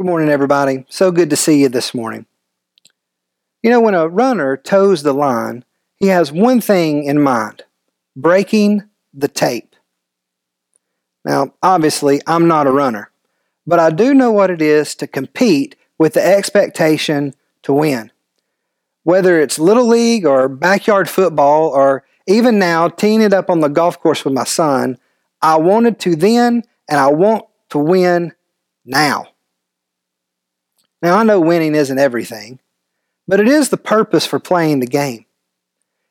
Good morning, everybody. So good to see you this morning. You know, when a runner toes the line, he has one thing in mind breaking the tape. Now, obviously, I'm not a runner, but I do know what it is to compete with the expectation to win. Whether it's Little League or backyard football or even now teeing it up on the golf course with my son, I wanted to then and I want to win now. Now, I know winning isn't everything, but it is the purpose for playing the game.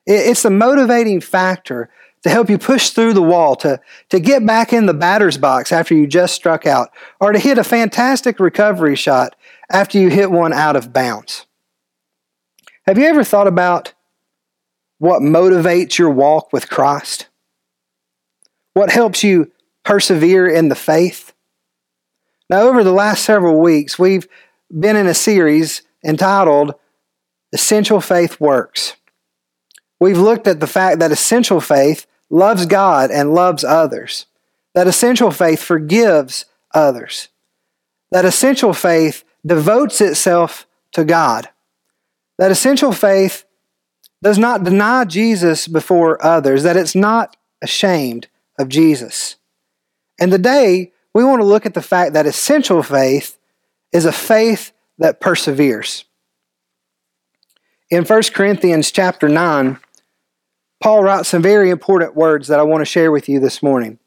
It's the motivating factor to help you push through the wall, to, to get back in the batter's box after you just struck out, or to hit a fantastic recovery shot after you hit one out of bounds. Have you ever thought about what motivates your walk with Christ? What helps you persevere in the faith? Now, over the last several weeks, we've been in a series entitled Essential Faith Works. We've looked at the fact that essential faith loves God and loves others, that essential faith forgives others, that essential faith devotes itself to God, that essential faith does not deny Jesus before others, that it's not ashamed of Jesus. And today, we want to look at the fact that essential faith is a faith that perseveres. In 1 Corinthians chapter 9, Paul writes some very important words that I want to share with you this morning.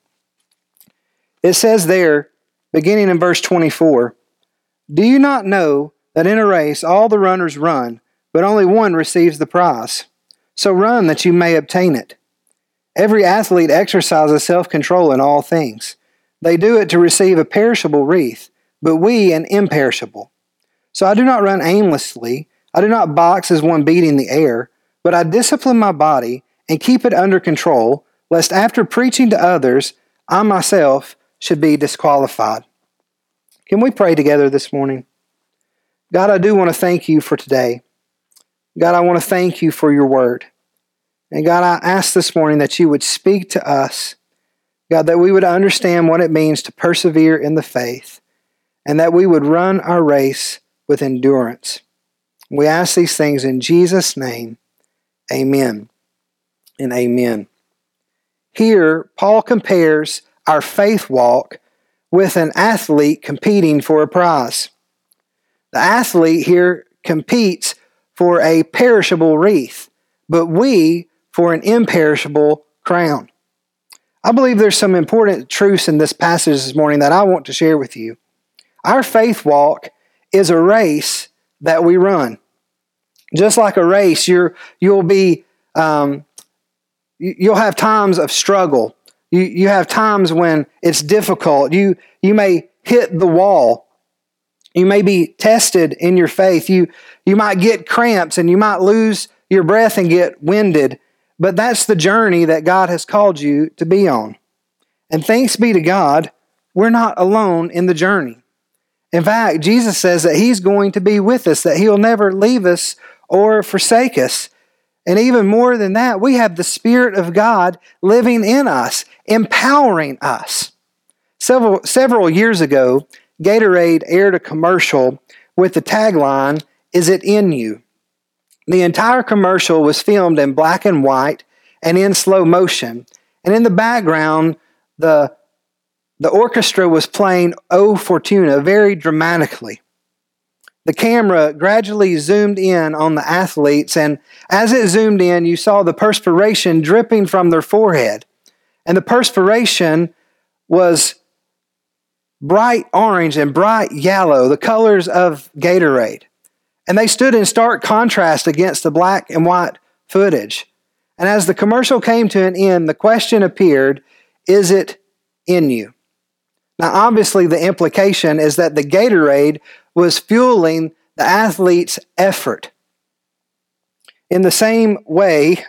It says there, beginning in verse 24, Do you not know that in a race all the runners run, but only one receives the prize? So run that you may obtain it. Every athlete exercises self control in all things. They do it to receive a perishable wreath but we an imperishable. So I do not run aimlessly. I do not box as one beating the air, but I discipline my body and keep it under control, lest after preaching to others, I myself should be disqualified. Can we pray together this morning? God, I do want to thank you for today. God, I want to thank you for your word. And God, I ask this morning that you would speak to us. God, that we would understand what it means to persevere in the faith and that we would run our race with endurance. We ask these things in Jesus' name. Amen and amen. Here, Paul compares our faith walk with an athlete competing for a prize. The athlete here competes for a perishable wreath, but we for an imperishable crown. I believe there's some important truths in this passage this morning that I want to share with you. Our faith walk is a race that we run. Just like a race, you're, you'll be, um, you'll have times of struggle. You, you have times when it's difficult. You, you may hit the wall. You may be tested in your faith. You, you might get cramps and you might lose your breath and get winded. But that's the journey that God has called you to be on. And thanks be to God, we're not alone in the journey. In fact, Jesus says that He's going to be with us, that He'll never leave us or forsake us. And even more than that, we have the Spirit of God living in us, empowering us. Several, several years ago, Gatorade aired a commercial with the tagline, Is it in you? The entire commercial was filmed in black and white and in slow motion. And in the background, the the orchestra was playing O Fortuna very dramatically. The camera gradually zoomed in on the athletes, and as it zoomed in, you saw the perspiration dripping from their forehead. And the perspiration was bright orange and bright yellow, the colors of Gatorade. And they stood in stark contrast against the black and white footage. And as the commercial came to an end, the question appeared Is it in you? Now, obviously, the implication is that the Gatorade was fueling the athlete's effort. In the same way,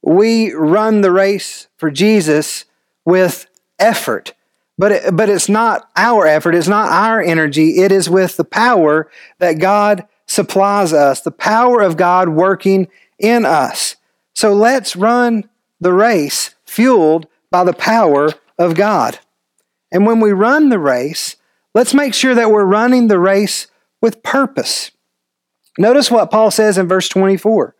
we run the race for Jesus with effort. But, it, but it's not our effort, it's not our energy, it is with the power that God supplies us, the power of God working in us. So let's run the race fueled by the power of God. And when we run the race, let's make sure that we're running the race with purpose. Notice what Paul says in verse 24.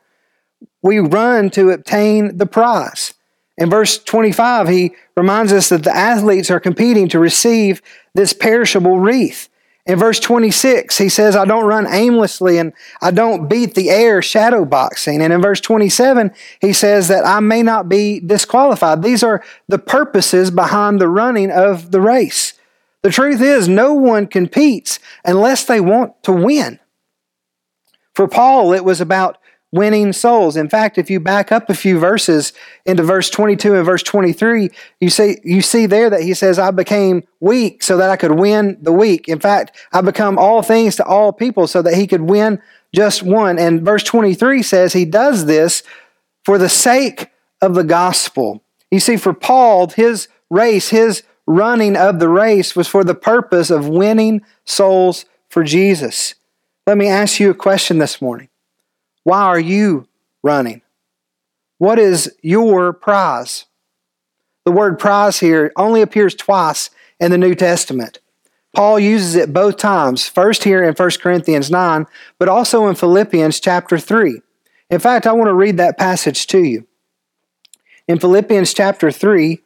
We run to obtain the prize. In verse 25, he reminds us that the athletes are competing to receive this perishable wreath. In verse 26, he says, I don't run aimlessly and I don't beat the air shadow boxing. And in verse 27, he says that I may not be disqualified. These are the purposes behind the running of the race. The truth is, no one competes unless they want to win. For Paul, it was about winning souls. In fact, if you back up a few verses into verse 22 and verse 23, you see, you see there that he says, I became weak so that I could win the weak. In fact, I become all things to all people so that he could win just one. And verse 23 says he does this for the sake of the gospel. You see, for Paul, his race, his running of the race was for the purpose of winning souls for Jesus. Let me ask you a question this morning. Why are you running? What is your prize? The word prize here only appears twice in the New Testament. Paul uses it both times, first here in 1 Corinthians 9, but also in Philippians chapter 3. In fact, I want to read that passage to you. In Philippians chapter 3,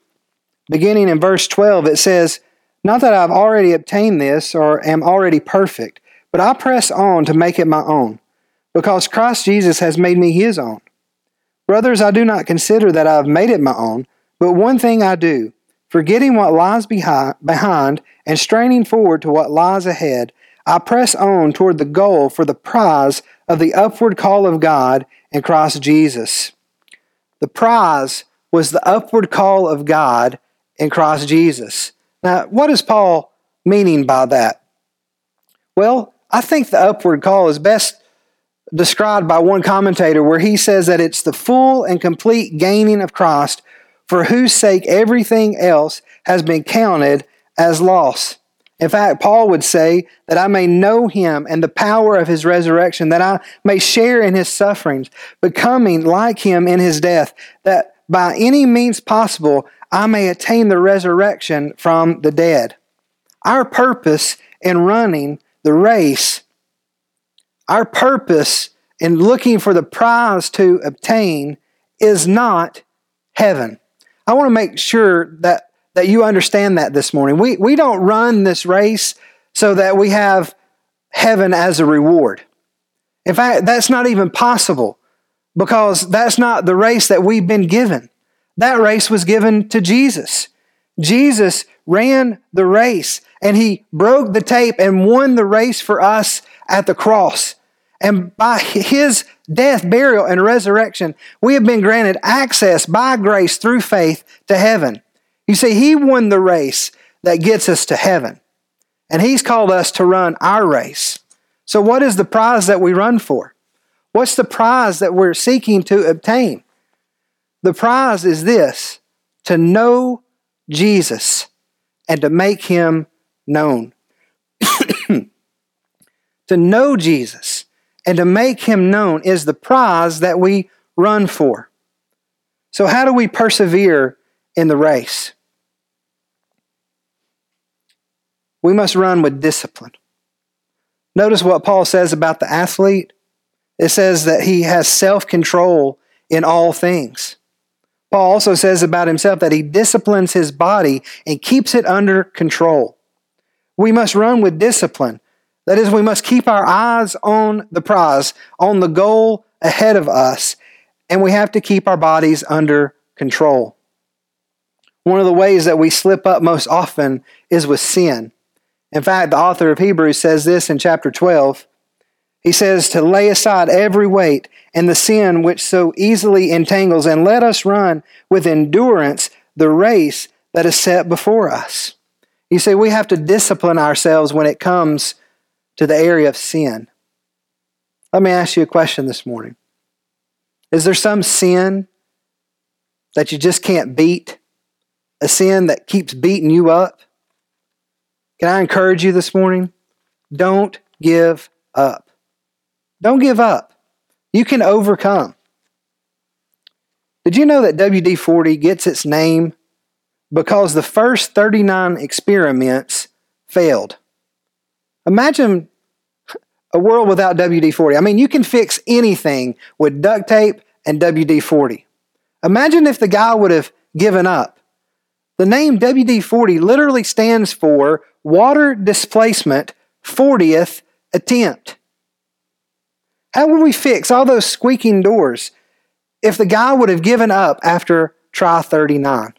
beginning in verse 12, it says, Not that I've already obtained this or am already perfect, but I press on to make it my own because Christ Jesus has made me his own. Brothers, I do not consider that I have made it my own, but one thing I do, forgetting what lies behind and straining forward to what lies ahead, I press on toward the goal for the prize of the upward call of God in Christ Jesus. The prize was the upward call of God in Christ Jesus. Now, what is Paul meaning by that? Well, I think the upward call is best described by one commentator where he says that it's the full and complete gaining of Christ for whose sake everything else has been counted as loss. In fact, Paul would say that I may know him and the power of his resurrection, that I may share in his sufferings, becoming like him in his death, that by any means possible I may attain the resurrection from the dead. Our purpose in running the race our purpose in looking for the prize to obtain is not heaven. I want to make sure that, that you understand that this morning. We, we don't run this race so that we have heaven as a reward. In fact, that's not even possible because that's not the race that we've been given. That race was given to Jesus. Jesus ran the race and he broke the tape and won the race for us at the cross. And by his death, burial, and resurrection, we have been granted access by grace through faith to heaven. You see, he won the race that gets us to heaven. And he's called us to run our race. So, what is the prize that we run for? What's the prize that we're seeking to obtain? The prize is this to know Jesus and to make him known. To know Jesus and to make him known is the prize that we run for. So, how do we persevere in the race? We must run with discipline. Notice what Paul says about the athlete. It says that he has self control in all things. Paul also says about himself that he disciplines his body and keeps it under control. We must run with discipline. That is, we must keep our eyes on the prize, on the goal ahead of us, and we have to keep our bodies under control. One of the ways that we slip up most often is with sin. In fact, the author of Hebrews says this in chapter 12. He says to lay aside every weight and the sin which so easily entangles, and let us run with endurance the race that is set before us. You see, we have to discipline ourselves when it comes to the area of sin. Let me ask you a question this morning. Is there some sin that you just can't beat? A sin that keeps beating you up? Can I encourage you this morning? Don't give up. Don't give up. You can overcome. Did you know that WD 40 gets its name because the first 39 experiments failed? Imagine a world without WD 40. I mean, you can fix anything with duct tape and WD 40. Imagine if the guy would have given up. The name WD 40 literally stands for Water Displacement 40th Attempt. How would we fix all those squeaking doors if the guy would have given up after try 39?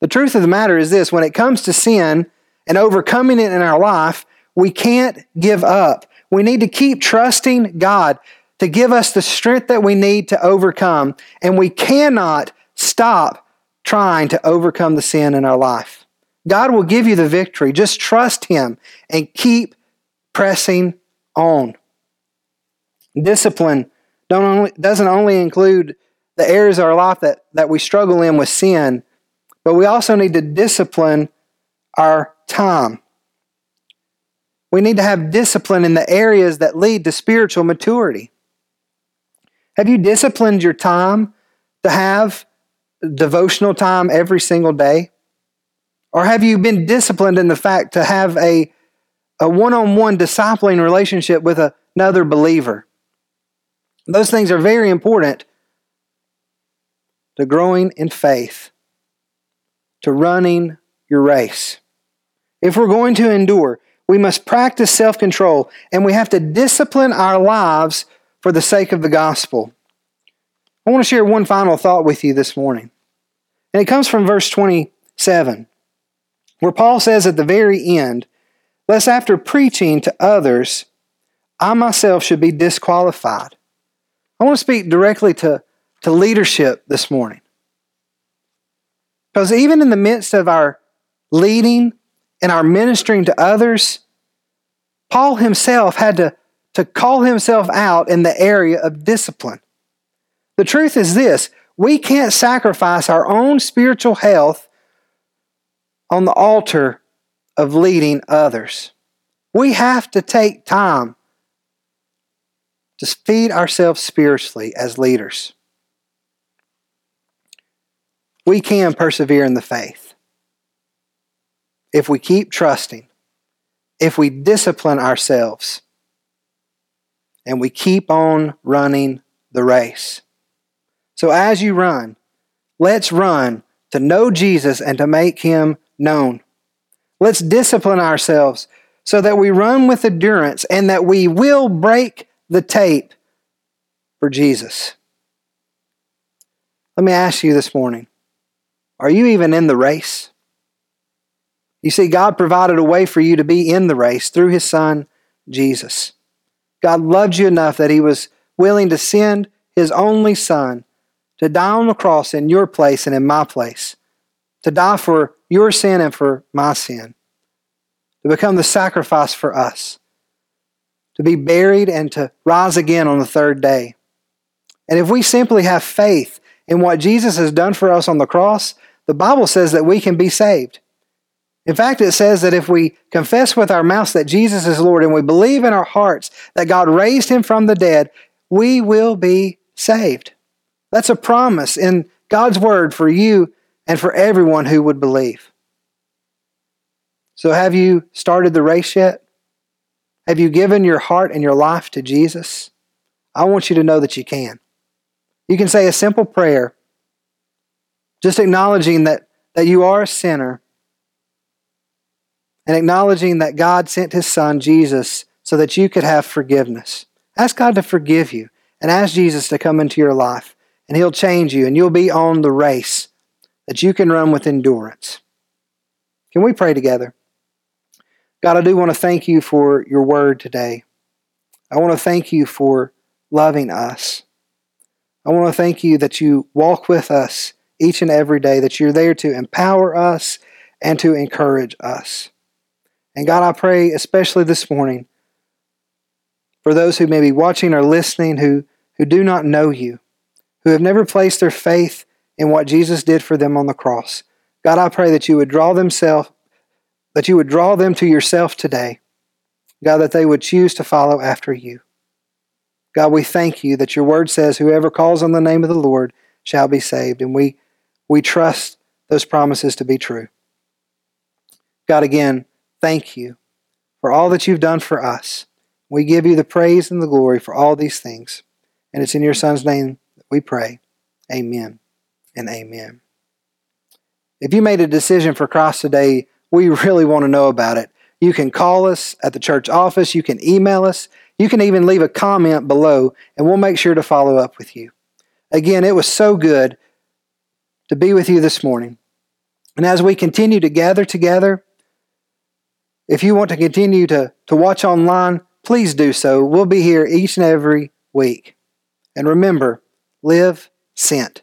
The truth of the matter is this when it comes to sin and overcoming it in our life, we can't give up. We need to keep trusting God to give us the strength that we need to overcome, and we cannot stop trying to overcome the sin in our life. God will give you the victory. Just trust Him and keep pressing on. Discipline only, doesn't only include the areas of our life that, that we struggle in with sin, but we also need to discipline our time. We need to have discipline in the areas that lead to spiritual maturity. Have you disciplined your time to have devotional time every single day? Or have you been disciplined in the fact to have a, a one-on-one discipling relationship with another believer? Those things are very important to growing in faith to running your race. If we're going to endure, we must practice self control and we have to discipline our lives for the sake of the gospel. I want to share one final thought with you this morning. And it comes from verse 27, where Paul says at the very end, Lest after preaching to others, I myself should be disqualified. I want to speak directly to, to leadership this morning. Because even in the midst of our leading and our ministering to others, Paul himself had to, to call himself out in the area of discipline. The truth is this we can't sacrifice our own spiritual health on the altar of leading others. We have to take time to feed ourselves spiritually as leaders we can persevere in the faith. If we keep trusting, if we discipline ourselves, and we keep on running the race. So as you run, let's run to know Jesus and to make him known. Let's discipline ourselves so that we run with endurance and that we will break the tape for Jesus. Let me ask you this morning are you even in the race? You see, God provided a way for you to be in the race through His Son, Jesus. God loved you enough that He was willing to send His only Son to die on the cross in your place and in my place, to die for your sin and for my sin, to become the sacrifice for us, to be buried and to rise again on the third day. And if we simply have faith in what Jesus has done for us on the cross, the Bible says that we can be saved. In fact, it says that if we confess with our mouths that Jesus is Lord and we believe in our hearts that God raised him from the dead, we will be saved. That's a promise in God's word for you and for everyone who would believe. So, have you started the race yet? Have you given your heart and your life to Jesus? I want you to know that you can. You can say a simple prayer just acknowledging that, that you are a sinner and acknowledging that God sent his son, Jesus, so that you could have forgiveness. Ask God to forgive you and ask Jesus to come into your life, and he'll change you, and you'll be on the race that you can run with endurance. Can we pray together? God, I do want to thank you for your word today. I want to thank you for loving us. I want to thank you that you walk with us each and every day, that you're there to empower us and to encourage us. And God, I pray, especially this morning, for those who may be watching or listening who, who do not know you, who have never placed their faith in what Jesus did for them on the cross. God, I pray that you would draw themselves, that you would draw them to yourself today. God, that they would choose to follow after you. God, we thank you that your word says, Whoever calls on the name of the Lord shall be saved. And we we trust those promises to be true. God, again, thank you for all that you've done for us. We give you the praise and the glory for all these things. And it's in your Son's name that we pray. Amen and amen. If you made a decision for Christ today, we really want to know about it. You can call us at the church office, you can email us, you can even leave a comment below, and we'll make sure to follow up with you. Again, it was so good to be with you this morning. And as we continue to gather together, if you want to continue to, to watch online, please do so. We'll be here each and every week. And remember, live sent.